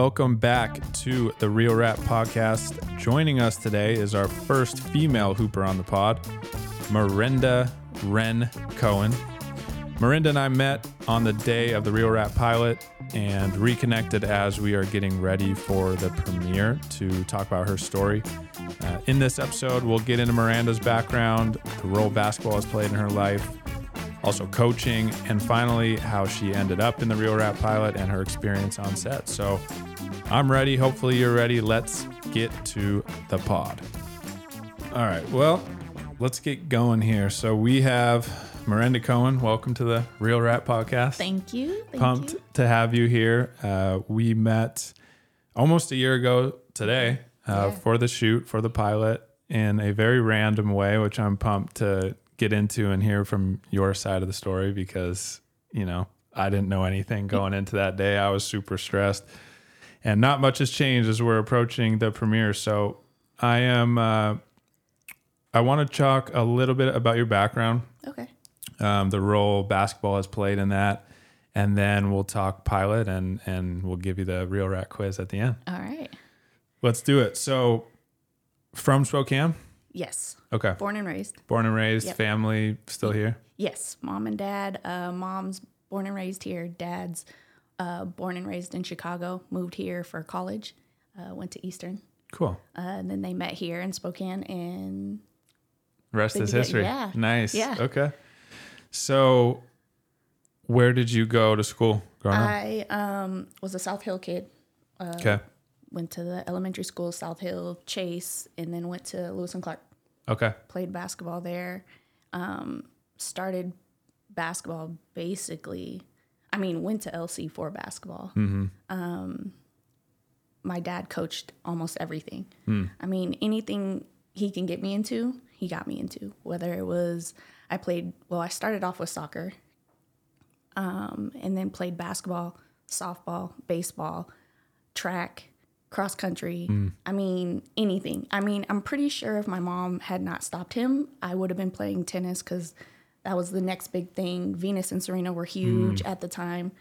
Welcome back to the Real Rat Podcast. Joining us today is our first female hooper on the pod, Marenda Ren Cohen. Marenda and I met on the day of the Real Rat pilot and reconnected as we are getting ready for the premiere to talk about her story. Uh, in this episode, we'll get into Marenda's background, the role basketball has played in her life, also coaching, and finally, how she ended up in the Real Rat pilot and her experience on set. So I'm ready. Hopefully, you're ready. Let's get to the pod. All right. Well, let's get going here. So we have Marenda Cohen. Welcome to the Real Rat podcast. Thank you. Thank Pumped you. to have you here. Uh, we met almost a year ago today uh, Yeah. for the shoot for the pilot in a very random way, which I'm pumped to get into and hear from your side of the story because, you know, I didn't know anything going into that day. I was super stressed. And not much has changed as we're approaching the premiere. So I am, uh, I want to talk a little bit about your background Okay. um, the role basketball has played in that, and then we'll talk pilot and and we'll give you the real rat quiz at the end. All right. Let's do it. So, from Spokane, Yes. okay, Born and raised. born and raised, Yep. family still here. Yes. Mom and dad. Uh, mom's born and raised here. Dad's uh, born and raised in Chicago. Moved here for college. Uh, went to Eastern. Cool. Uh, and then they met here in Spokane. And Rest is you get- history. yeah. Nice. Yeah. Okay. So, where did you go to school growing up? I um, was a South Hill kid. Okay. Went to the elementary school, South Hill, Chase, and then went to Lewis and Clark. Okay. played basketball there. Um, started basketball basically. I mean, went to LC for basketball. Um, my dad coached almost everything. I mean, anything he can get me into, he got me into. Whether it was I played, well, I started off with soccer, um, and then played basketball, softball, baseball, track, cross country. I mean, anything. I mean, I'm pretty sure if my mom had not stopped him, I would have been playing tennis because that was the next big thing. Venus and Serena were huge at the time.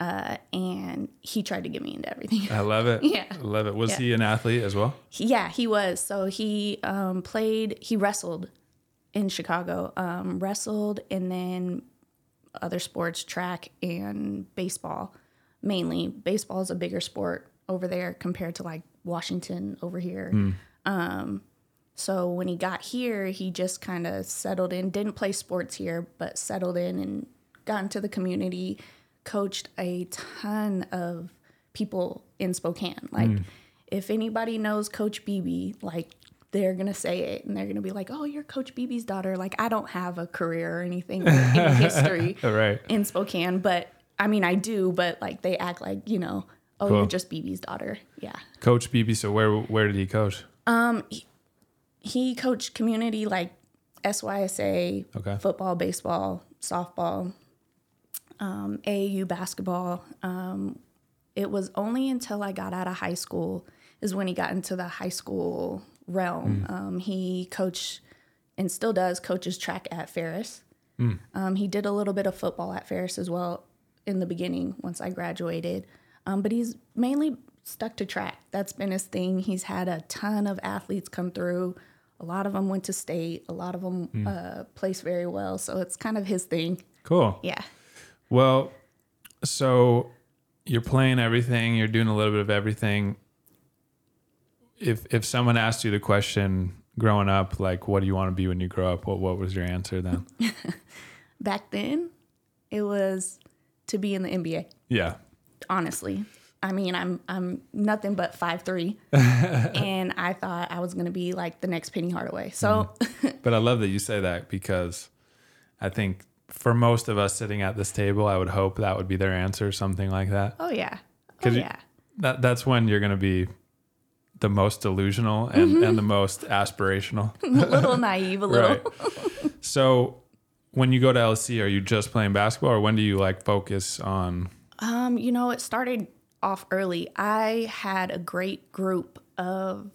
Uh, and he tried to get me into everything. I love it. Yeah. I love it. Was Yeah. he an athlete as well? yeah, he was. So he um, played, he wrestled in Chicago, um, wrestled, and then other sports, track and baseball mainly. Baseball is a bigger sport over there compared to like Washington over here. Um, so when he got here, he just kind of settled in, didn't play sports here, but settled in and got into the community, coached a ton of people in Spokane. Like, if anybody knows Coach BB, like, they're gonna say it and they're gonna be like, "Oh, you're Coach BB's daughter." Like, I don't have a career or anything any history right. in Spokane, but I mean, I do. But like, they act like you know, oh, Cool. you're just BB's daughter. Yeah. Coach BB. So where where did he coach? Um, he coached community like SYSA, Okay. football, baseball, softball, um, AAU basketball. Um, it was only until I got out of high school is when he got into the high school realm. Um, he coached and still does coaches track at Ferris. Um, he did a little bit of football at Ferris as well in the beginning once I graduated. Um, but he's mainly stuck to track. That's been his thing. He's had a ton of athletes come through. A lot of them went to state. A lot of them uh, placed very well. So it's kind of his thing. Cool. Yeah. Well, so you're playing everything, you're doing a little bit of everything. If if someone asked you the question growing up, like what do you want to be when you grow up, what what was your answer then? Back then, it was to be in the NBA. yeah. Honestly. I mean, I'm I'm nothing but five three, and I thought I was gonna be like the next Penny Hardaway. So mm-hmm. But I love that you say that because I think for most of us sitting at this table, I would hope that would be their answer, something like that. oh yeah, oh you- yeah, That that's when you're going to be the most delusional and, mm-hmm. and the most aspirational. a little naive, a little. Right. so when you go to LC, are you just playing basketball or when do you like focus on Um, you know, it started off early. I had a great group of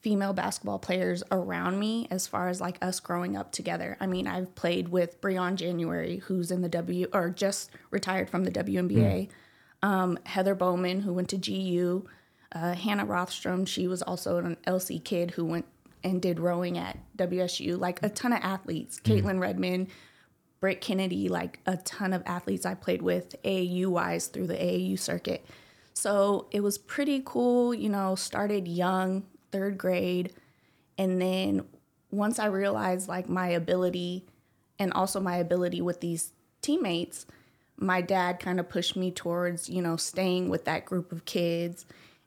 female basketball players around me as far as like us growing up together. I mean, I've played with Briann January, who's in the W or just retired from the WNBA. Um, Heather Bowman, who went to GU, uh, Hannah Rothstrom, she was also an LC kid who went and did rowing at WSU. Like a ton of athletes, Caitlin Redmond, Britt Kennedy, like a ton of athletes I played with AAU wise through the AAU circuit. So it was pretty cool, you know, started young, third grade. And then once I realized like my ability and also my ability with these teammates, my dad kind of pushed me towards, you know, staying with that group of kids.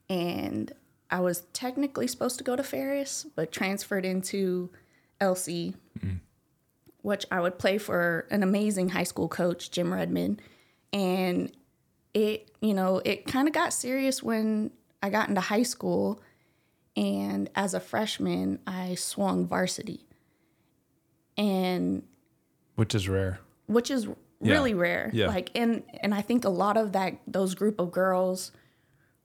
And I was technically supposed to go to Ferris, but transferred into LC, mm-hmm. Which I would play for an amazing high school coach, Jim Redmond. And it, you know, it kind of got serious when I got into high school. And as a freshman, I swung varsity. And which is rare. which is really rare. Yeah. Like and and I think a lot of that those group of girls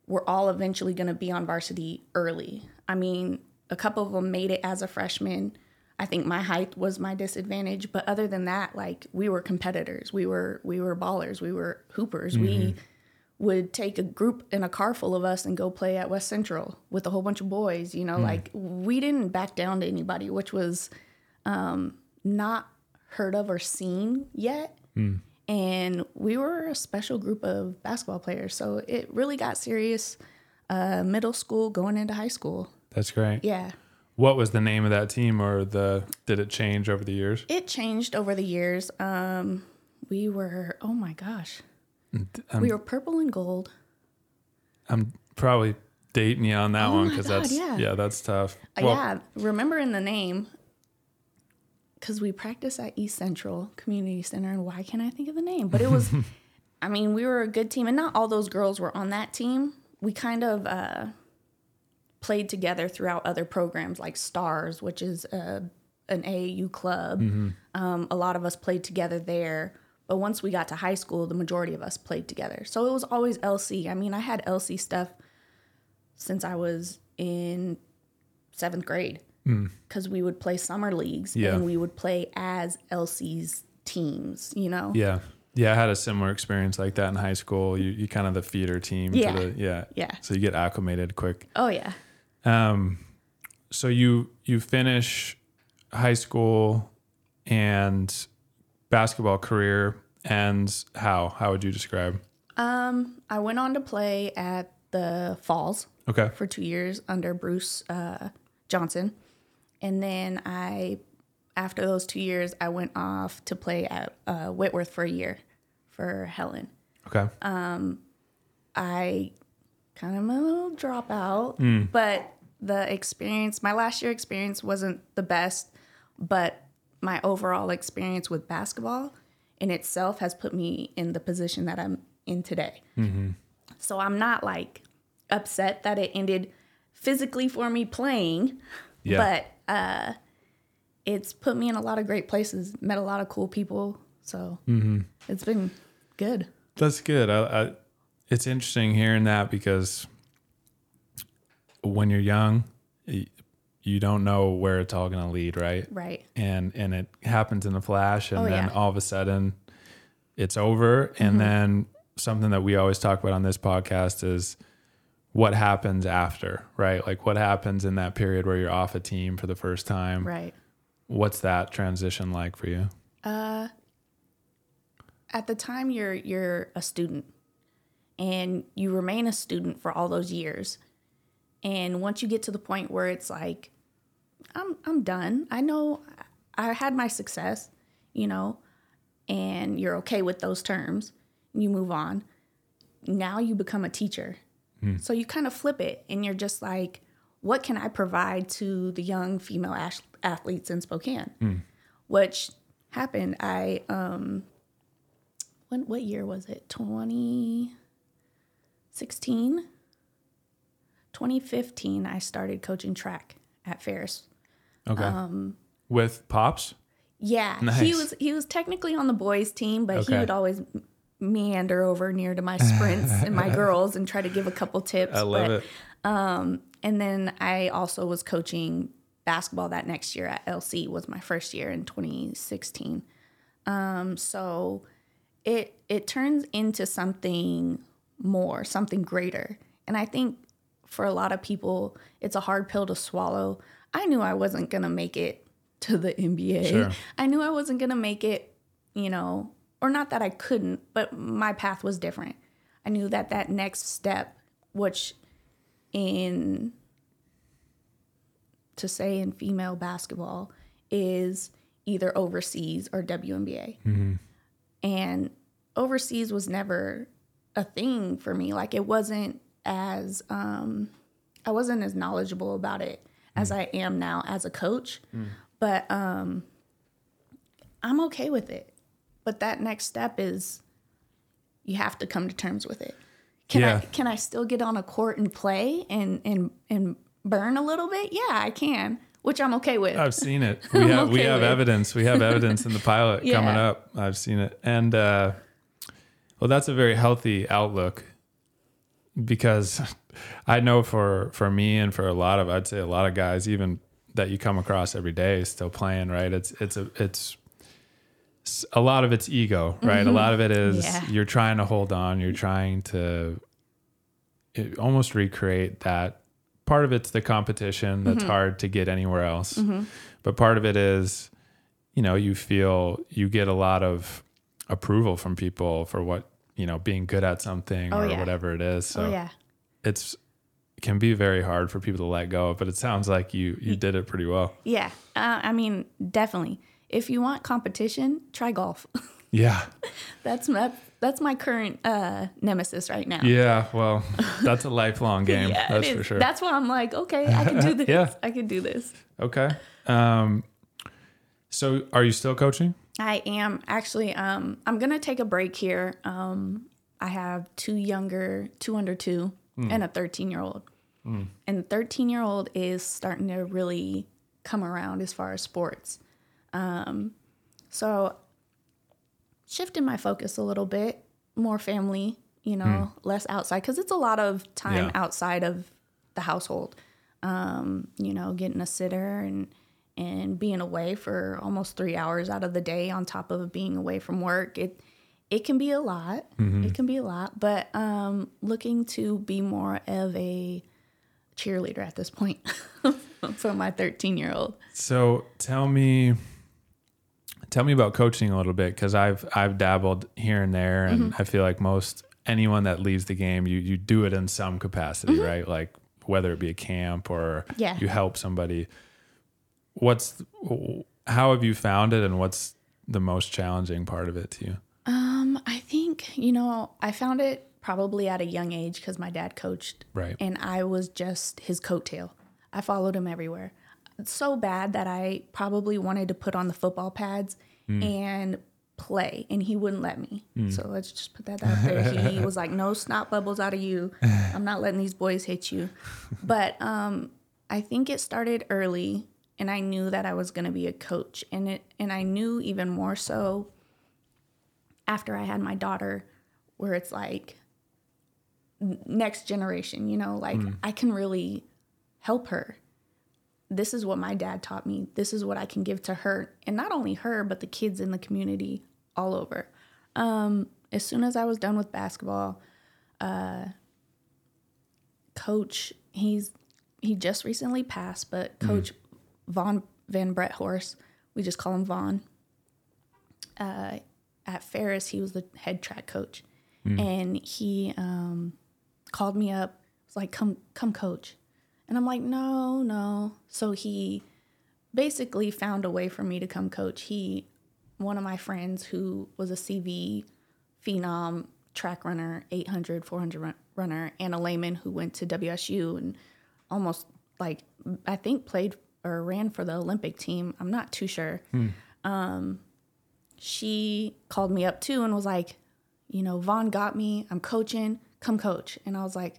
were all eventually going to be on varsity early. I mean, a couple of them made it as a freshman. I think my height was my disadvantage, but other than that, like we were competitors. We were we were ballers. We were hoopers. We would take a group in a car full of us and go play at West Central with a whole bunch of boys. You know, like we didn't back down to anybody, which was um, not heard of or seen yet. And we were a special group of basketball players. So it really got serious uh, middle school going into high school. That's great. Yeah. What was the name of that team, or the did it change over the years? It changed over the years. Um, we were, oh my gosh, Um, we were purple and gold. I'm probably dating you on that Oh one because that's yeah. yeah. that's tough. Uh, Well, yeah, remembering the name because we practiced at East Central Community Center, and why can't I think of the name? But it was, I mean, we were a good team, and not all those girls were on that team. We kind of uh, played together throughout other programs like Stars, which is uh, an AAU club. Um, a lot of us played together there. But once we got to high school, the majority of us played together. So it was always LC. I mean, I had LC stuff since I was in seventh grade because we would play summer leagues Yeah. and we would play as LC's teams, you know? yeah, yeah. I had a similar experience like that in high school. You you kind of the feeder team. Yeah. To the, yeah. Yeah. So you get acclimated quick. Oh, yeah. Um, so you you finish high school and basketball career ends how? How would you describe? Um, I went on to play at the Falls Okay. for two years under Bruce uh, Johnson. And then I, after those two years, I went off to play at uh, Whitworth for a year for Helen. Okay. Um, I kind of a little dropout, Mm. but the experience, my last year experience wasn't the best, but my overall experience with basketball in itself has put me in the position that I'm in today. Mm-hmm. So I'm not like upset that it ended physically for me playing, Yeah. but uh, it's put me in a lot of great places, met a lot of cool people. So Mm-hmm. it's been good. That's good. I, I, it's interesting hearing that because when you're young, you don't know where it's all going to lead, right? Right. And and it happens in a flash, and Oh, then yeah. Mm-hmm. all of a sudden, it's over. And then something that we always talk about on this podcast is what happens after, right? Like what happens in that period where you're off a team for the first time. Right. What's that transition like for you? Uh, at the time you're you're a student and you remain a student for all those years. And once you get to the point where it's like i'm i'm done. I know i had my success you know and you're okay with those terms you move on. Now you become a teacher. So you kind of flip it and you're just like what can i provide to the young female ash- athletes in spokane? Which happened. I um when what year was it 2016 2015 i started coaching track at ferris Okay. Um, With pops? yeah Nice. he was he was technically on the boys team but he would always meander over near to my sprints and my girls and try to give a couple tips I love but it. and then I also was coaching basketball that next year at LC was my first year in 2016. Um, so it it turns into something more, something greater. And I think for a lot of people, it's a hard pill to swallow. I knew I wasn't going to make it to the NBA. Sure. I knew I wasn't going to make it, you know, or not that I couldn't, but my path was different. I knew that that next step, which in to say in female basketball is either overseas or WNBA. Mm-hmm. And overseas was never a thing for me. Like it wasn't as um I wasn't as knowledgeable about it as I am now as a coach. But um I'm okay with it. But that next step is you have to come to terms with it. Can Yeah. I can I still get on a court and play and and and burn a little bit? Yeah, I can, which I'm okay with. I've seen it. We have we have with. evidence. We have evidence in the pilot Yeah. coming up. I've seen it, and uh, well, that's a very healthy outlook because I know for for me and for a lot of I'd say a lot of guys even that you come across every day still playing right. It's it's a it's a lot of it's ego, right? A lot of it is Mm-hmm. Yeah. you're trying to hold on. You're trying to it, almost recreate that. Part of it's the competition that's Mm-hmm. hard to get anywhere else, but part of it is, you know, you feel you get a lot of approval from people for what you know being good at something Oh, or yeah. whatever it is. So oh yeah. it's it can be very hard for people to let go. But it sounds like you you did it pretty well. Yeah. Uh, I mean, definitely. If you want competition, try golf. Yeah. that's my that's my current uh, nemesis right now. Yeah, well, that's a lifelong game. Yeah, that's for sure. That's why I'm like, okay, I can do this. Yeah. I can do this. okay. Um, so are you still coaching? I am actually. Um, I'm gonna take a break here. Um, I have two younger, two under two, and a 13 year old. And the 13 year old is starting to really come around as far as sports. Um, so shifting my focus a little bit, more family, you know, less outside because it's a lot of time Yeah. outside of the household. Um, you know, getting a sitter and and being away for almost three hours out of the day on top of being away from work. It it can be a lot. It can be a lot, but um, looking to be more of a cheerleader at this point for my 13 year old. So tell me, tell me about coaching a little bit because I've I've dabbled here and there, and Mm-hmm. I feel like most anyone that leaves the game, you you do it in some capacity, right? Like whether it be a camp or Mm-hmm. Yeah. you help somebody. What's how have you found it, and what's the most challenging part of it to you? Um, I think, you know, I found it probably at a young age because my dad coached. Right. And I was just his coattail. I followed him everywhere. So bad that I probably wanted to put on the football pads and play, and he wouldn't let me. So let's just put that out there. He was like, no snot bubbles out of you. I'm not letting these boys hit you. But um, I think it started early, and I knew that I was going to be a coach. And it, and I knew even more so after I had my daughter, where it's like next generation, you know, like I can really help her. This is what my dad taught me. This is what I can give to her. And not only her, but the kids in the community all over. Um, as soon as I was done with basketball, uh, coach, he's he just recently passed, but coach Vaughn Van Brett Horse, we just call him Vaughn uh, at Ferris, he was the head track coach, and he um, called me up. Was like, "Come, come, coach," and I'm like, "No, no." So he basically found a way for me to come coach. He, one of my friends who was a CV phenom track runner, 800, 400 run, runner, and a layman who went to WSU and almost like I think played or ran for the Olympic team. I'm not too sure hmm. um, she called me up too and was like, you know, Vaughn got me. I'm coaching. Come coach. And I was like,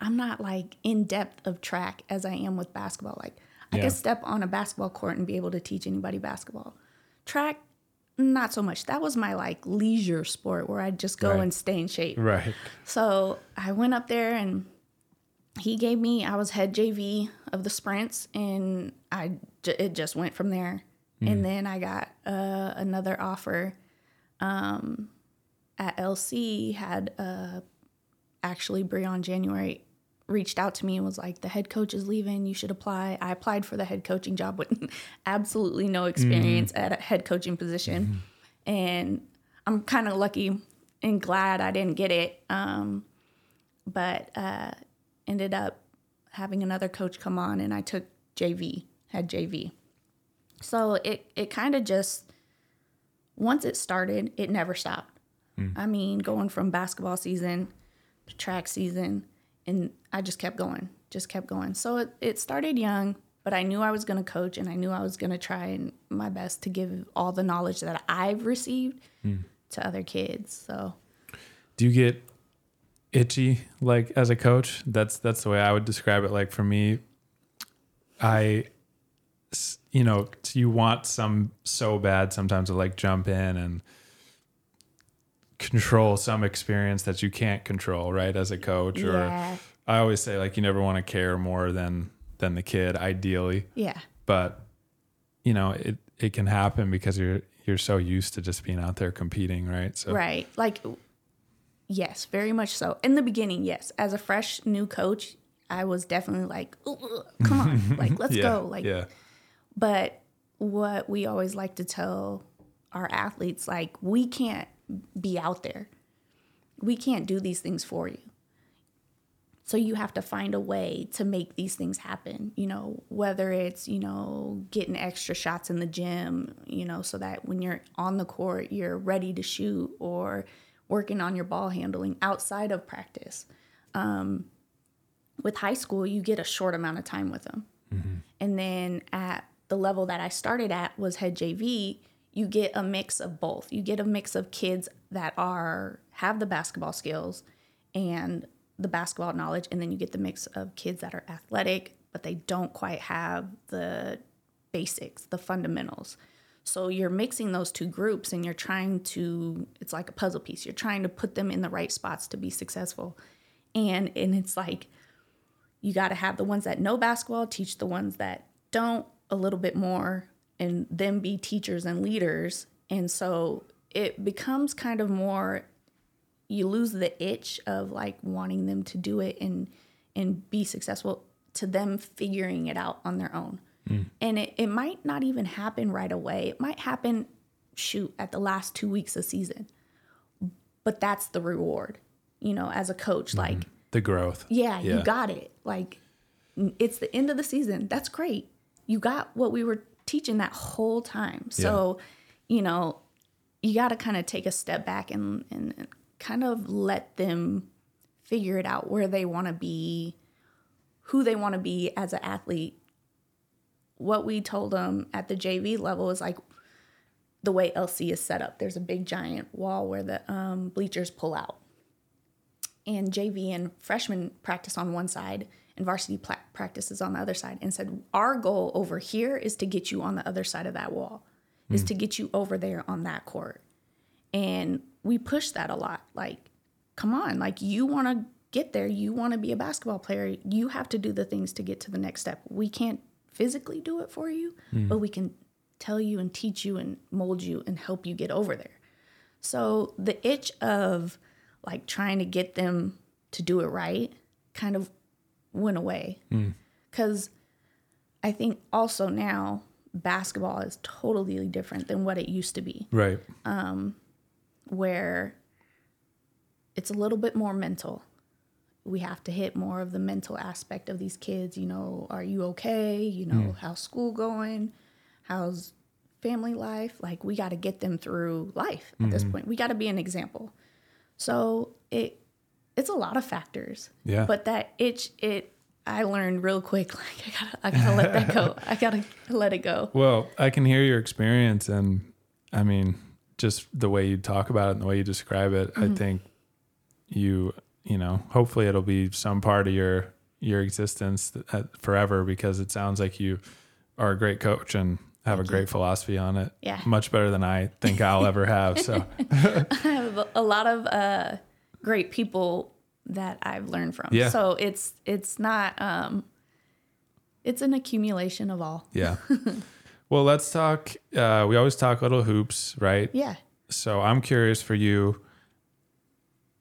I'm not like in depth of track as I am with basketball. Like I Yeah. could step on a basketball court and be able to teach anybody basketball. Track, not so much. That was my like leisure sport where I'd just go Right. and stay in shape. Right. So I went up there and he gave me, I was head JV of the sprints and I, j- it just went from there. And then I got uh, another offer um, at LC had uh, actually Briann January reached out to me and was like, the head coach is leaving. You should apply. I applied for the head coaching job with absolutely no experience at a head coaching position. And I'm kind of lucky and glad I didn't get it. Um, but uh, ended up having another coach come on and I took JV, had JV. So it, it kind of just, once it started, it never stopped. Hmm. I mean, going from basketball season to track season, and I just kept going, just kept going. So it, it started young, but I knew I was going to coach and I knew I was going to try and my best to give all the knowledge that I've received hmm. to other kids. So Do you get itchy like as a coach? That's that's the way I would describe it. Like for me, i you know, you want some so bad sometimes to like jump in and control some experience that you can't control, right? As a coach, or yeah, I always say like you never want to care more than than the kid, ideally, yeah, but you know it it can happen because you're you're so used to just being out there competing, right? So right. Like, yes, very much so. In the beginning, yes. As a fresh new coach, I was definitely like, "Ooh, ooh, come on, like let's yeah, go, like yeah, But what we always like to tell our athletes, like, we can't be out there. We can't do these things for you. So you have to find a way to make these things happen, you know, whether it's, you know, getting extra shots in the gym, you know, so that when you're on the court, you're ready to shoot or working on your ball handling outside of practice. Um, with high school, you get a short amount of time with them. And then at the level that I started at was head JV, you get a mix of both. You get a mix of kids that are have the basketball skills and the basketball knowledge and then you get the mix of kids that are athletic but they don't quite have the basics, the fundamentals. So you're mixing those two groups and you're trying to it's like a puzzle piece. You're trying to put them in the right spots to be successful. And and it's like you got to have the ones that know basketball teach the ones that don't a little bit more and then be teachers and leaders and so it becomes kind of more you lose the itch of like wanting them to do it and and be successful to them figuring it out on their own Mm. and it, it might not even happen right away it might happen shoot at the last two weeks of season but that's the reward you know as a coach mm-hmm. like the growth. yeah, Yeah. you got it. Like it's the end of the season. That's great. You got what we were teaching that whole time. So, you know, you got to kind of take a step back and and kind of let them figure it out where they want to be, who they want to be as an athlete. What we told them at the JV level is like the way LC is set up. There's a big giant wall where the um, bleachers pull out. And JV and freshmen practice on one side and varsity pla- practices on the other side and said our goal over here is to get you on the other side of that wall is to get you over there on that court. And we push that a lot. Like come on like you want to get there. You want to be a basketball player. You have to do the things to get to the next step. We can't physically do it for you but we can tell you and teach you and mold you and help you get over there so the itch of like trying to get them to do it right kind of went away. Because I think also now basketball is totally different than what it used to be, Right. Um where it's a little bit more mental. We have to hit more of the mental aspect of these kids. You know, are you okay? You know, how's school going? How's family life? Like, we got to get them through life at this point. We got to be an example. So it it's a lot of factors. Yeah. But that itch, it I learned real quick. Like I gotta I gotta let that go. I gotta let it go. Well, I can hear your experience, and I mean, just the way you talk about it and the way you describe it, Mm-hmm. I think you, you know, hopefully it'll be some part of your your existence uh, forever because it sounds like you are a great coach and have a great philosophy on it. Yeah. much better than I think I'll ever have. So, I have a lot of uh, great people that I've learned from. Yeah. So it's it's not um, it's an accumulation of all. yeah. well, let's talk. Uh, we always talk little hoops, right? Yeah. So I'm curious for you,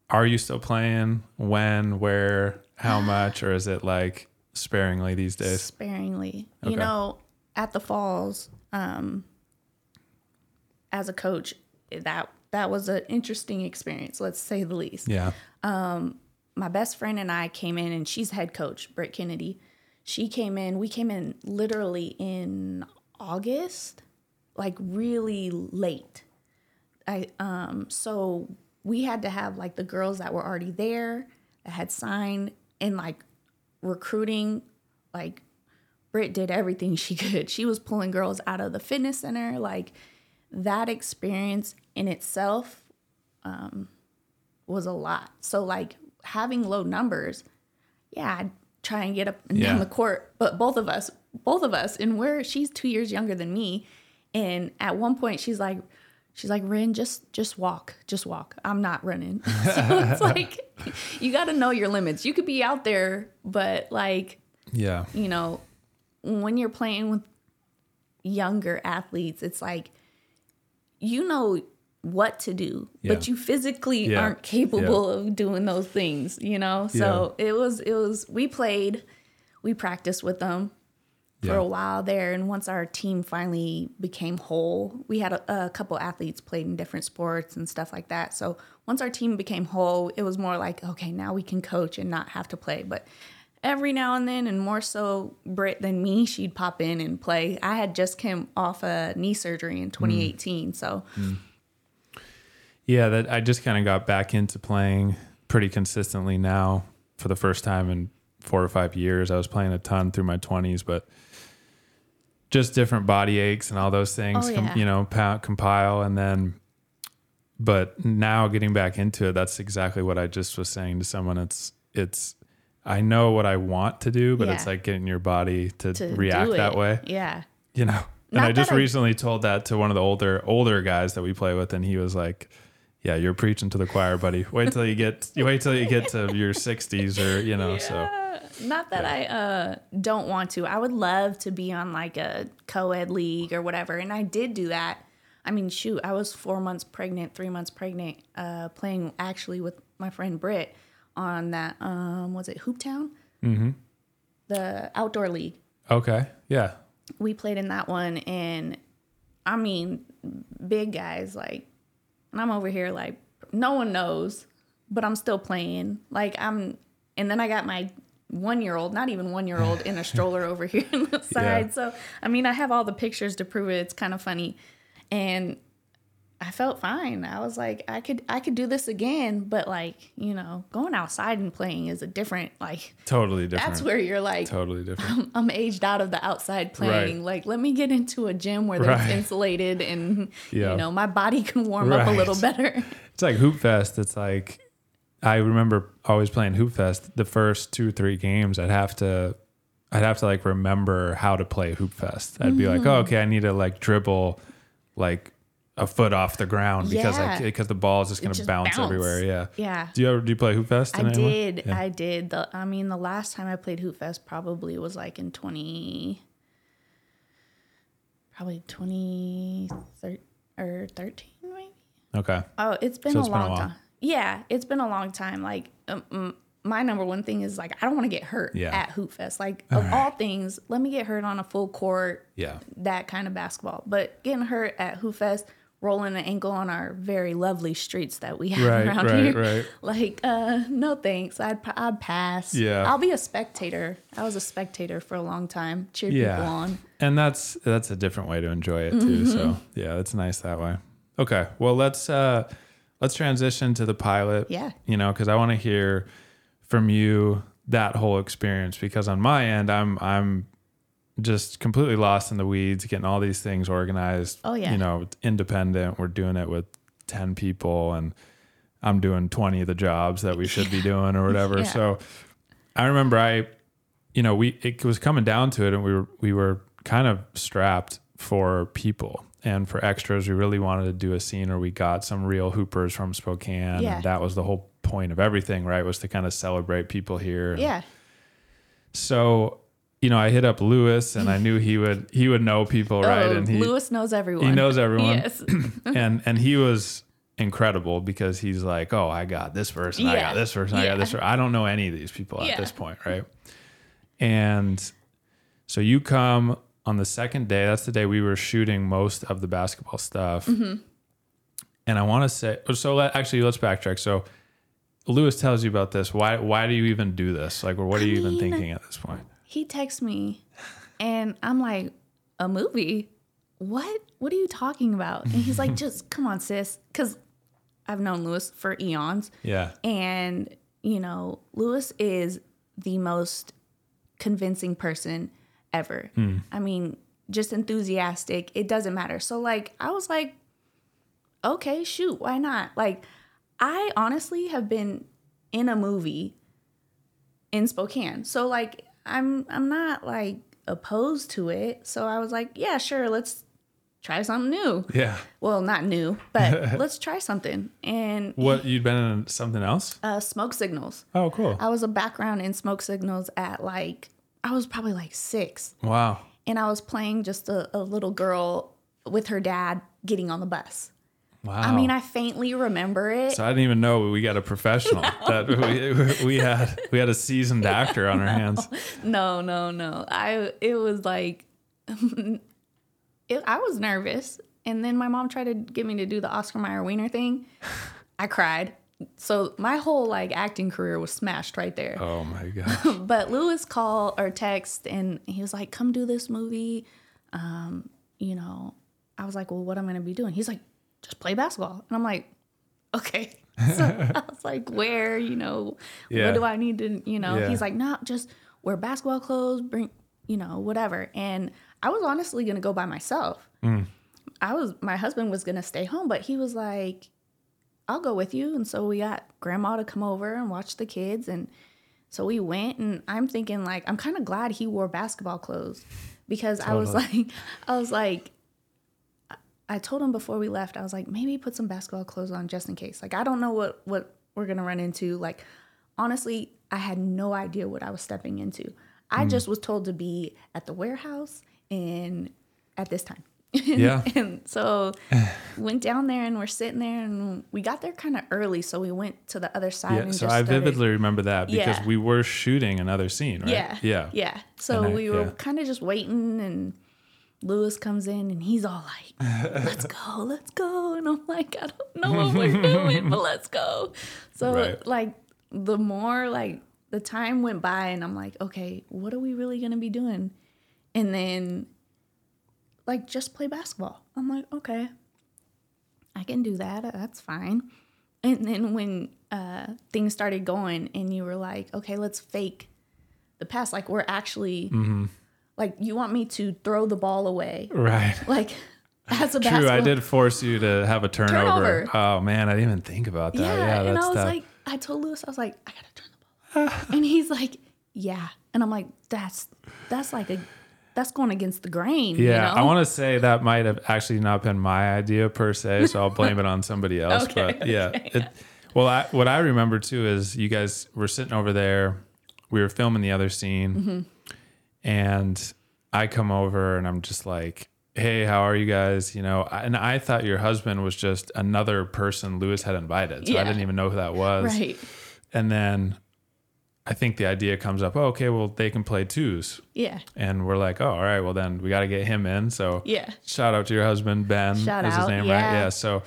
are you still playing? When, where, how much, or is it like sparingly these days? sparingly. Okay. You know, at the falls, um, as a coach, that that was an interesting experience, let's say the least. Yeah. Um, My best friend and I came in, and she's head coach, Britt Kennedy. She came in. We came in literally in August, like really late. I um so we had to have like the girls that were already there that had signed and like recruiting like Britt did everything she could. She was pulling girls out of the fitness center. Like that experience in itself um, was a lot. So like having low numbers, yeah, I'd try and get up and Yeah. down the court. But both of us, both of us, and we're she's two years younger than me. And at one point she's like, she's like, Ren, just just walk, just walk. I'm not running. so it's like you got to know your limits. You could be out there, but like Yeah. you know, when you're playing with younger athletes, it's like you know what to do, but you physically Yeah. aren't capable of doing those things, you know? So it was it was we played, we practiced with them for Yeah. a while there and once our team finally became whole, we had a, a couple athletes played in different sports and stuff like that. So once our team became whole, it was more like, okay, now we can coach and not have to play. But every now and then, and more so Britt than me, she'd pop in and play. I had just came off a knee surgery in mm. 2018, so mm. Yeah, that I just kind of got back into playing pretty consistently now for the first time in four or five years. I was playing a ton through my 20s, but just different body aches and all those things, Oh, com- yeah. you know, pa- compile. And then, but now getting back into it, that's exactly what I just was saying to someone. It's, it's, I know what I want to do, but it's like getting your body to, to react that way yeah. you know. And Not I just I- recently told that to one of the older older guys that we play with, and he was like, "Yeah, you're preaching to the choir, buddy. Wait till you get you wait till you get to your 60s, or you know." So Not that I uh, don't want to. I would love to be on like a co-ed league or whatever, and I did do that. I mean, shoot, I was four months pregnant, three months pregnant, uh, playing actually with my friend Britt on that. Um, was it Hooptown? Mm-hmm. The outdoor league. okay, yeah, we played in that one and I mean big guys like and I'm over here like no one knows but I'm still playing like I'm and then I got my one year old not even one year old in a stroller over here on the side so I mean I have all the pictures to prove it it's kind of funny and I felt fine I was like I could I could do this again but like you know going outside and playing is a different like totally different. that's where you're like totally different. I'm aged out of the outside playing. Right. Like, let me get into a gym where there's Right. insulated and Yeah. you know my body can warm up a little better. It's like Hoop Fest. It's like I remember always playing Hoop Fest. The first two three games, I'd have to, I'd have to like remember how to play Hoop Fest. I'd be Mm-hmm. like, oh, okay, I need to like dribble, like a foot off the ground because Yeah. I because the ball is just gonna just bounce, bounce. everywhere. Yeah. Yeah. Do you ever do you play Hoop Fest? I in anyone? did. Yeah. I did. The I mean, the last time I played Hoop Fest probably was like in twenty, probably twenty thir- or thirteen, maybe. Okay. Oh, it's been So a it's been a long time. Yeah, it's been a long time. Like, um, my number one thing is like I don't want to get hurt Yeah. at Hoop Fest. Like of all things, let me get hurt on a full court. Yeah. that kind of basketball. But getting hurt at Hoop Fest, rolling an ankle on our very lovely streets that we have Right, around right, here, right. like, uh, no thanks. I'd I'd pass. Yeah. I'll be a spectator. I was a spectator for a long time. Cheer Yeah. people on. And that's that's a different way to enjoy it too. So Mm-hmm. yeah, it's nice that way. Okay. Well, let's uh let's transition to the pilot. Yeah. You know, because I want to hear from you that whole experience because on my end I'm I'm just completely lost in the weeds, getting all these things organized. Oh, yeah. You know, independent. We're doing it with ten people and I'm doing twenty of the jobs that we should be doing or whatever. Yeah. So I remember I you know, we it was coming down to it, and we were we were kind of strapped for people and for extras. We really wanted to do a scene where we got some real hoopers from Spokane, Yeah. and that was the whole point of everything, right? Was to kind of celebrate people here. Yeah. So, you know, I hit up Lewis, and I knew he would he would know people, oh, right? Oh, And he Lewis knows everyone. he knows everyone. Yes. and and he was incredible because he's like, oh, I got this person, I Yeah. got this person, I got this. person. I don't know any of these people at this point, right? And so you come on the second day. That's the day we were shooting most of the basketball stuff. Mm-hmm. And I want to say, so let, actually, let's backtrack. So Lewis tells you about this. Why? Why do you even do this? Like, what are you even thinking at this point? he texts me and I'm like, a movie? What? What are you talking about? And he's like, just come on, sis. Cause I've known Lewis for eons. Yeah. And, you know, Lewis is the most convincing person ever. I mean, just enthusiastic. It doesn't matter. So, like, I was like, okay, shoot, why not? Like, I honestly have been in a movie in Spokane. So, like, I'm I'm not like opposed to it. So I was like, yeah, sure, let's try something new. Yeah. Well, not new, but let's try something. And What you'd been in something else? uh, smoke signals. Oh, cool. I was a background in smoke signals at like I was probably like six, Wow. and I was playing just a, a little girl with her dad getting on the bus. Wow. I mean, I faintly remember it. So I didn't even know we got a professional. That we, we had we had a seasoned actor on our hands. No, no, no. I it was like it, I was nervous, and then my mom tried to get me to do the Oscar Mayer Wiener thing. I cried. So my whole like acting career was smashed right there. Oh my god. But Lewis called or text and he was like, "Come do this movie." Um, you know, I was like, "Well, what am I going to be doing?" He's like, "Just play basketball." And I'm like, "Okay." So I was like, "Where? You know, Yeah. what do I need to? You know?" Yeah. He's like, "No, just wear basketball clothes. Bring, you know, whatever." And I was honestly going to go by myself. I was my husband was going to stay home, but he was like, I'll go with you. And so we got grandma to come over and watch the kids. And so we went, and I'm thinking, like, I'm kind of glad he wore basketball clothes because I was like, I was like, I- told him before we left, I was like, maybe put some basketball clothes on just in case. Like, I don't know what, what we're going to run into. Like, honestly, I had no idea what I was stepping into. I mm. just was told to be at the warehouse and at this time. Yeah. and so went down there and we're sitting there and we got there kind of early so we went to the other side Yeah. So I started- vividly remember that because Yeah. we were shooting another scene, right? yeah Yeah. yeah so I- we were yeah. kind of just waiting and lewis comes in and he's all like let's go let's go and i'm like i don't know what we're doing but let's go so Right. like the more like the time went by and i'm like okay what are we really gonna be doing and then like just play basketball i'm like okay i can do that that's fine and then when uh, things started going and you were like okay let's fake the pass like we're actually Mm-hmm. like you want me to throw the ball away Right. like as a True. basketball I did force you to have a turnover. Turnover. Oh man, I didn't even think about that. yeah, Yeah, and i was tough. like i told lewis i was like i gotta turn the ball and he's like yeah and i'm like that's that's like a that's going against the grain Yeah, you know? I want to say that might have actually not been my idea per se, so I'll blame it on somebody else. Okay, but yeah, it, well, I, what I remember too is you guys were sitting over there. We were filming the other scene, Mm-hmm. and I come over and I'm just like, "Hey, how are you guys?" You know, and I thought your husband was just another person Lewis had invited, so I didn't even know who that was. right And then I think the idea comes up, oh, okay, well, they can play twos. yeah And we're like, oh, all right, well, then we got to get him in. So yeah shout out to your husband, Ben. Shout is his out, name, right? yeah. Yeah. So,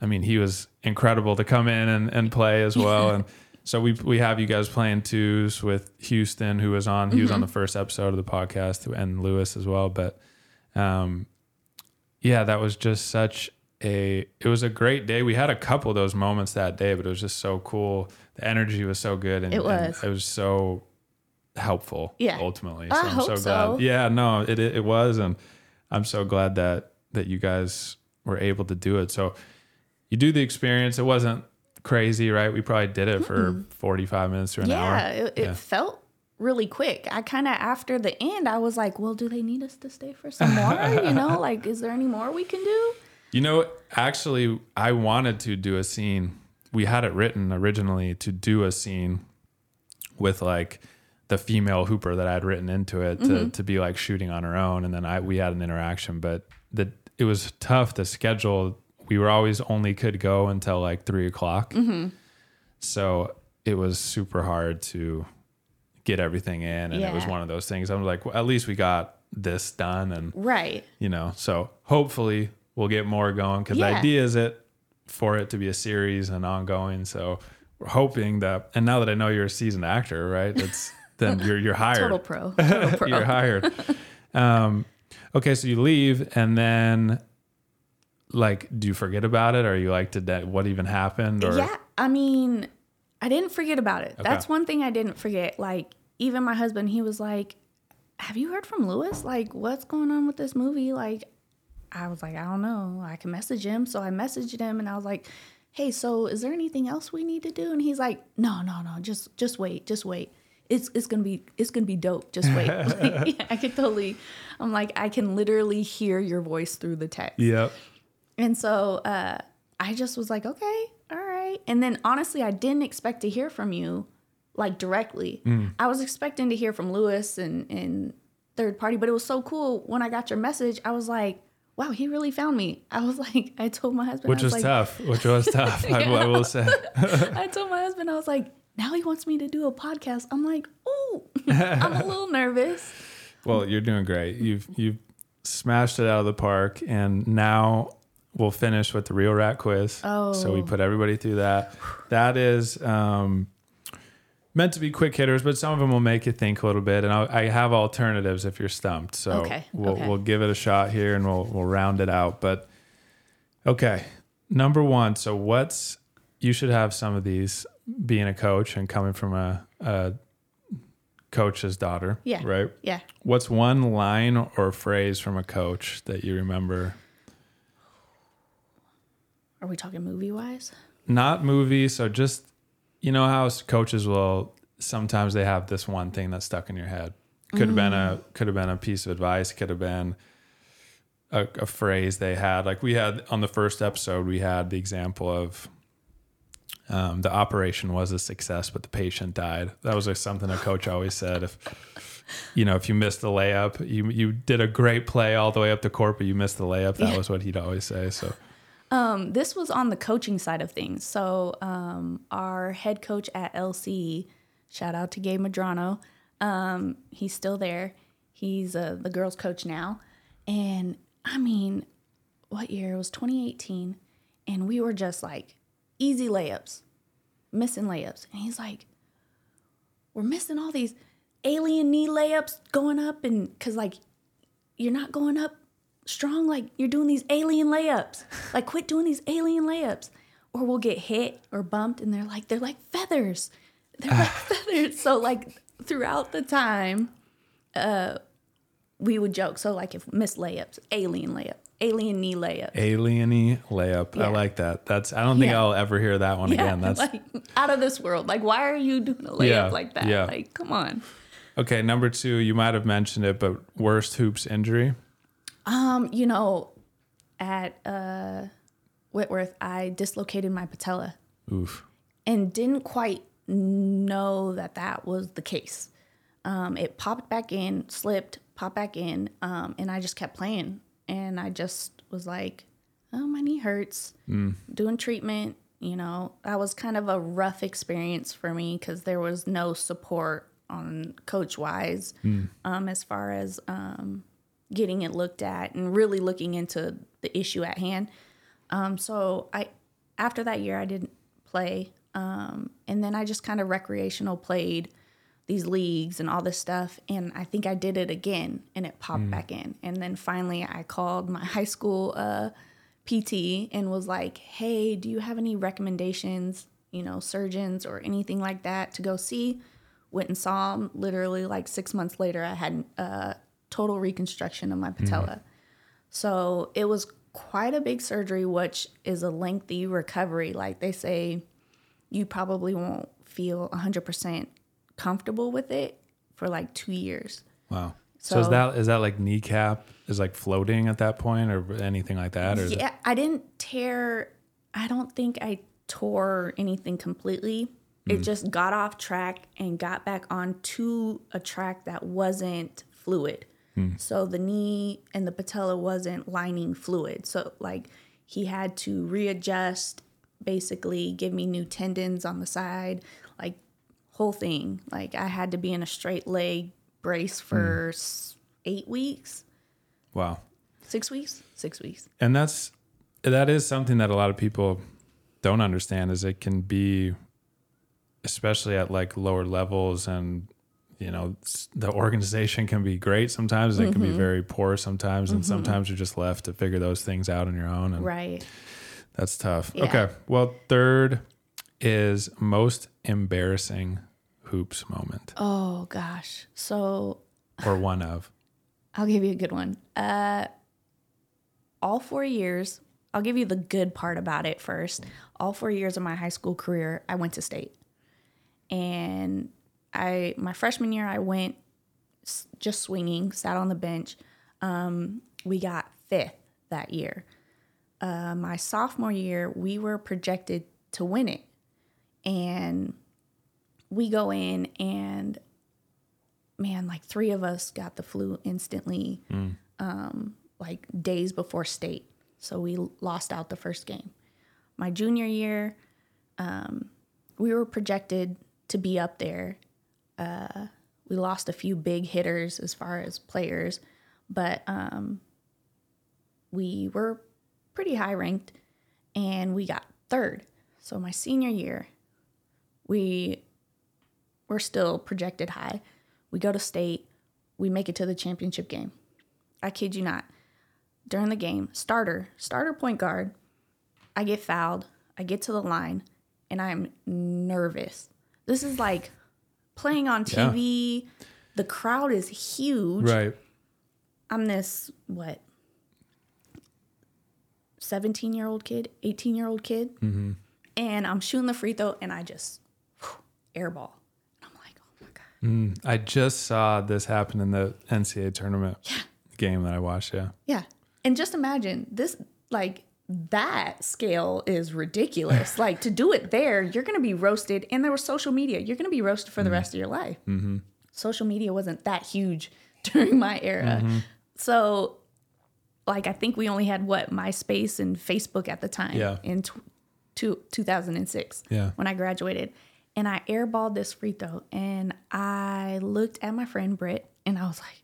I mean, he was incredible to come in and, and play as well. and so we, we have you guys playing twos with Houston, who was on, he was on Mm-hmm. the first episode of the podcast and Lewis as well. But, um, yeah, that was just such a, it was a great day. We had a couple of those moments that day, but it was just so cool. The energy was so good. And It and was. it was so helpful Yeah. ultimately. I So I'm hope so so. glad. Yeah, no, it, it it was and I'm so glad that that you guys were able to do it. So you do the experience. It wasn't crazy, right? We probably did it for 45 minutes or an yeah hour. it, it Yeah. felt really quick i kind of after the end i was like well do they need us to stay for some more you know like is there any more we can do You know, actually I wanted to do a scene. We had it written originally to do a scene with like the female hooper that I'd written into it to, Mm-hmm. to be like shooting on her own and then I we had an interaction, but the it was tough to schedule we were always only could go until like three o'clock. Mm-hmm. So it was super hard to get everything in. And it was one of those things. I'm like, well, at least we got this done. And, Right. you know, so hopefully we'll get more going because the idea is it for it to be a series and ongoing. So we're hoping that, and now that I know you're a seasoned actor, right? It's then you're, you're hired. Total pro. Total pro. You're hired. um, okay, so you leave, and then like, do you forget about it, or you like, did that? What even happened? Or Yeah, I mean, I didn't forget about it. That's one thing I didn't forget. Like, even my husband, he was like, Have you heard from Lewis? Like, what's going on with this movie? Like, I was like, I don't know. I can message him. So I messaged him and I was like, Hey, so is there anything else we need to do? And he's like, No, no, no, just just wait, just wait. It's it's gonna be it's gonna be dope. Just wait. Like, yeah, I could totally I'm like, I can literally hear your voice through the text. Yep. And so uh, I just was like, okay, all right. And then honestly, I didn't expect to hear from you like directly. I was expecting to hear from Lewis and, and third party, but it was so cool when I got your message. I was like, wow, he really found me. I was like, I told my husband, Which I was was like, tough. Which was tough. I, I will say. I told my husband, I was like, now he wants me to do a podcast. I'm like, oh, I'm a little nervous. Well, you're doing great. You've you've smashed it out of the park, and now we'll finish with the real rat quiz. Oh. so we put everybody through that. That is um, meant to be quick hitters, but some of them will make you think a little bit. And I'll, I have alternatives if you're stumped. So Okay, we'll okay. we'll give it a shot here, and we'll we'll round it out. But okay, number one. So what's you should have some of these being a coach and coming from a, a coach's daughter. Yeah. Right. Yeah. What's one line or phrase from a coach that you remember? Are we talking movie wise? Not movie, so just you know how coaches will sometimes they have this one thing that's stuck in your head. Could have been a could have been a piece of advice, could have been a, a phrase they had. Like we had on the first episode, we had the example of um, the operation was a success, but the patient died. That was like something a coach always said. If you know, if you missed the layup, you you did a great play all the way up to court, but you missed the layup. That Yeah. was what he'd always say. So Um, this was on the coaching side of things. So um, our head coach at LC, shout out to Gabe Madrano. Um, he's still there. He's uh, the girls' coach now, and I mean, what year? It was 2018, and we were just like easy layups, missing layups, and he's like, "We're missing all these alien knee layups going up, and because like you're not going up strong like you're doing these alien layups. Like quit doing these alien layups. Or we'll get hit or bumped and they're like they're like feathers. They're like feathers. So like throughout the time uh we would joke. So like if missed layups, alien layup, alien knee layup. alieny layup. I like that. That's I don't think Yeah. I'll ever hear that one Yeah, again. That's like out of this world. Like why are you doing a layup Yeah, like that? yeah. Like come on. okay. Number two, you might have mentioned it, but worst hoops injury. Um, you know, at uh Whitworth, I dislocated my patella. Oof. and didn't quite know that that was the case. Um, it popped back in, slipped, popped back in, um, and I just kept playing. And I just was like, "Oh, my knee hurts." Doing treatment, you know, that was kind of a rough experience for me because there was no support on coach wise, um, as far as um, getting it looked at and really looking into the issue at hand. Um, so I, after that year, I didn't play, um, and then I just kind of recreational played these leagues and all this stuff. And I think I did it again, and it popped back in. And then finally, I called my high school uh, PT and was like, "Hey, do you have any recommendations? You know, surgeons or anything like that to go see?" Went and saw him. Literally, like six months later, I had uh, total reconstruction of my mm-hmm. patella. So it was quite a big surgery, which is a lengthy recovery. Like they say, you probably won't feel 100% comfortable with it for like two years. Wow. So, is that is that like kneecap is like floating at that point or anything like that? Or it- Yeah, I didn't tear, I don't think I tore anything completely. It mm. just got off track and got back onto a track that wasn't fluid. Mm. So the knee and the patella wasn't lining fluid. So, like, He had to readjust, basically give me new tendons on the side, like whole thing. Like I had to be in a straight leg brace for mm. s eight weeks, Wow. six weeks, six weeks. and that's that is something that a lot of people don't understand is it can be especially at like lower levels and you know the organization can be great sometimes it can be very poor sometimes and sometimes you're just left to figure those things out on your own and Right. that's tough Yeah. okay well third is most embarrassing hoops moment Oh gosh. So or one of I'll give you a good one. Uh, all four years, I'll give you the good part about it first. All four years of my high school career, I went to state, and I my freshman year I went s- just swinging, sat on the bench. Um, we got fifth that year. Uh, my sophomore year, we were projected to win it, and we go in and man, like three of us got the flu instantly, um, like days before state. So we lost out the first game. My junior year, um, we were projected to be up there. Uh, we lost a few big hitters as far as players, but um, we were pretty high ranked and we got third. So my senior year, we were still projected high. We go to state, we make it to the championship game. I kid you not. During the game, starter, starter point guard, I get fouled. I get to the line and I'm nervous. This is like playing on Yeah. TV. The crowd is huge. right I'm this, what, 17 year old kid, 18 year old kid. Mm-hmm. And I'm shooting the free throw and I just whew, airball. I'm like, oh my God. Mm, i just saw this happen in the ncaa tournament game that i watched yeah Yeah. And just imagine this, like, that scale is ridiculous. like, to do it there, you're going to be roasted. And there was social media. You're going to be roasted for the rest of your life. Mm-hmm. Social media wasn't that huge during my era. So, like, I think we only had what? MySpace and Facebook at the time Yeah. in two, 2006 Yeah. when I graduated. And I airballed this free throw. And I looked at my friend Britt and I was like,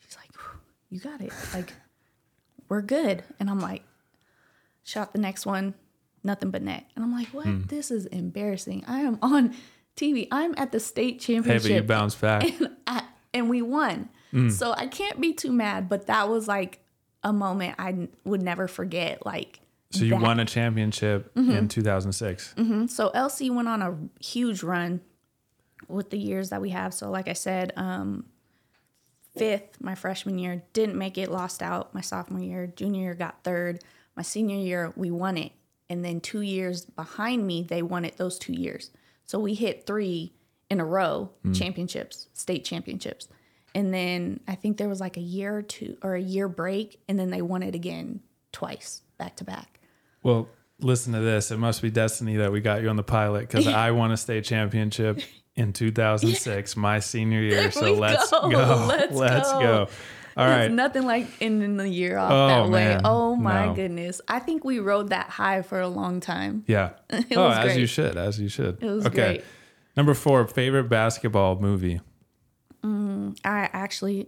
she's like, you got it. Like, we're good. And I'm like, shot the next one, nothing but net. And I'm like, what? Hmm. This is embarrassing. I am on TV. I'm at the state hey championship. but you bounced back I- and we won. Hmm. So I can't be too mad, but that was like a moment I n- would never forget. Like, So you that. won a championship in 2006. So LC went on a huge run with the years that we have. So like I said, um, fifth my freshman year, didn't make it, lost out my sophomore year. Junior year got third. My senior year we won it, and then two years behind me they won it those two years. So we hit three in a row hmm. championships, state championships. And then I think there was like a year or two or a year break, and then they won it again twice back to back. Well, listen to this. It must be destiny that we got you on the pilot because I won a state championship in 2006, my senior year. So let's go. go. Let's go. All right. nothing like ending the year off Oh, that way. man. Oh my No. goodness. I think we rode that high for a long time. Yeah. It oh, was as you should. As you should. It was okay. great. Number four, favorite basketball movie. Mm, I actually,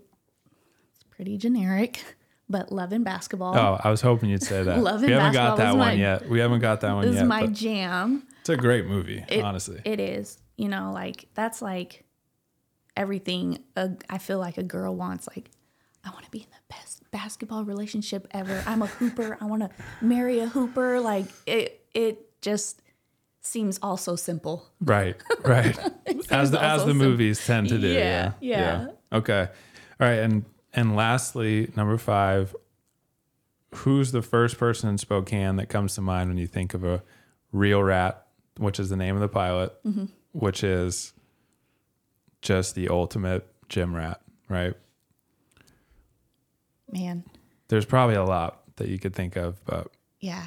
it's pretty generic, but Love and Basketball Oh, I was hoping you'd say that. Love we and haven't got that one my- yet. We haven't got that one is yet. my jam. it's a great movie, It- honestly. It is. You know, like that's like everything a, I feel like a girl wants. Like, I want to be in the best basketball relationship ever. I'm a hooper. I want to marry a hooper. Like it, it just seems all so simple. Right, right. as the as the movies tend to do. Yeah, Yeah, yeah. Okay. All right, and and lastly, number five. Who's the first person in Spokane that comes to mind when you think of a real rat, which is the name of the pilot, Mm-hmm. which is just the ultimate gym rat, right? Man, There's probably a lot that you could think of, but yeah.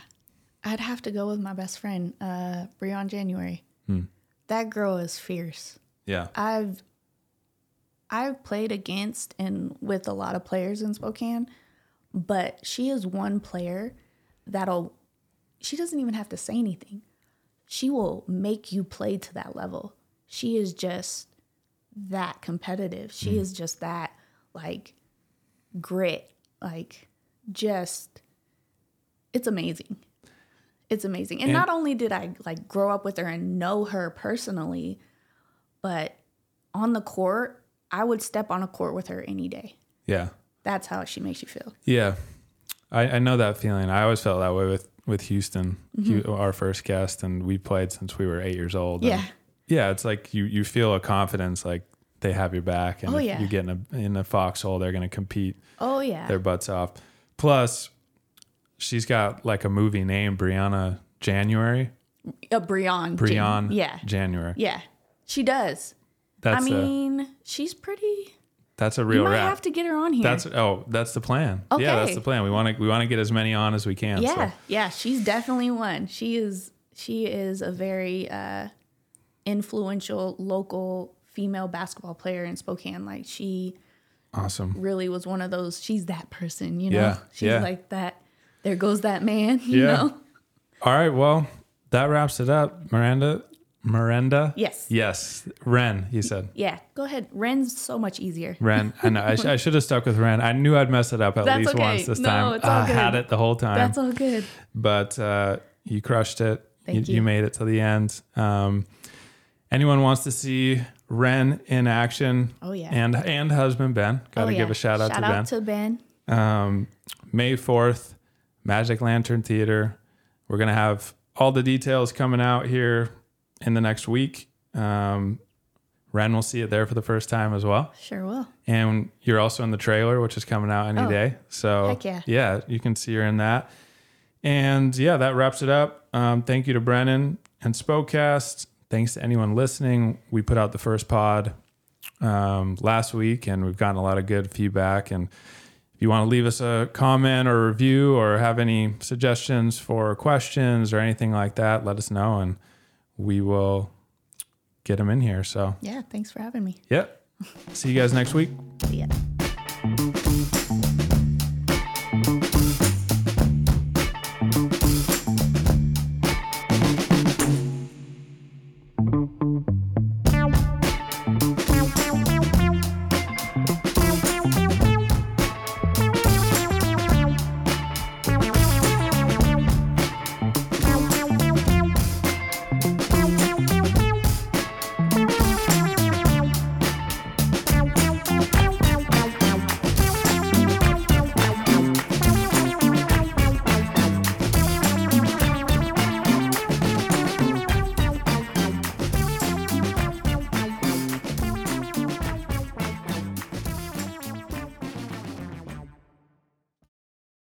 I'd have to go with my best friend, uh, Briann January. That girl is fierce. yeah, I've I've played against and with a lot of players in Spokane, but she is one player that'll she doesn't even have to say anything. She will make you play to that level. She is just that competitive. She Mm. is just that like grit. Like just it's amazing. It's amazing. And, And- not only did I like grow up with her and know her personally, but on the court, I would step on a court with her any day. Yeah. That's how she makes you feel. Yeah. I, I know that feeling. I always felt that way with, with Houston, mm-hmm. Hu- our first guest, and we played since we were eight years old. Yeah. yeah. It's like you, you feel a confidence like they have your back. And Oh, if yeah. you get in a, in a foxhole, they're going to compete Oh yeah. their butts off. Plus, she's got like a movie name, Brianna January. A Brian. Brianna Yeah. January. Yeah. She does. That's I a mean, she's pretty. that's a real might rap. have to get her on here. That's oh, that's the plan. Yeah, that's the plan. We want to we want to get as many on as we can. yeah, So. yeah. She's definitely one. She is. She is a very uh, influential local female basketball player in Spokane. Like she Awesome. really was one of those. She's that person. You know. Yeah, She's yeah. like that. There goes that man. You Yeah. know. All right. Well, that wraps it up. Miranda. Miranda. Yes. Yes. Ren. He said. Yeah. Go ahead. Ren's so much easier. Ren. I know. I, sh- I should have stuck with Ren. I knew I'd mess it up at That's least okay. once this No, time. it's all I had it the whole time. That's all good. but uh, you crushed it. Thank you. you. made it to the end. Um, anyone wants to see Ren in action? Oh, yeah. And and husband Ben. Got to Oh, give a shout out shout to out Ben. to Ben. um, May 4th, Magic Lantern Theater. We're to have all the details coming out here in the next week. Um, Ren will see it there for the first time as well. Sure will. And you're also in the trailer, which is coming out any Oh, day. So, yeah. yeah, you can see her in that. And yeah, that wraps it up. Um, thank you to Brennan and Spokecast. Thanks to anyone listening. We put out the first pod um, last week, and we've gotten a lot of good feedback. And if you want to leave us a comment or review or have any suggestions for questions or anything like that, let us know, and we will get them in here. So, Yeah. Thanks for having me. yeah. See you guys next week. See ya.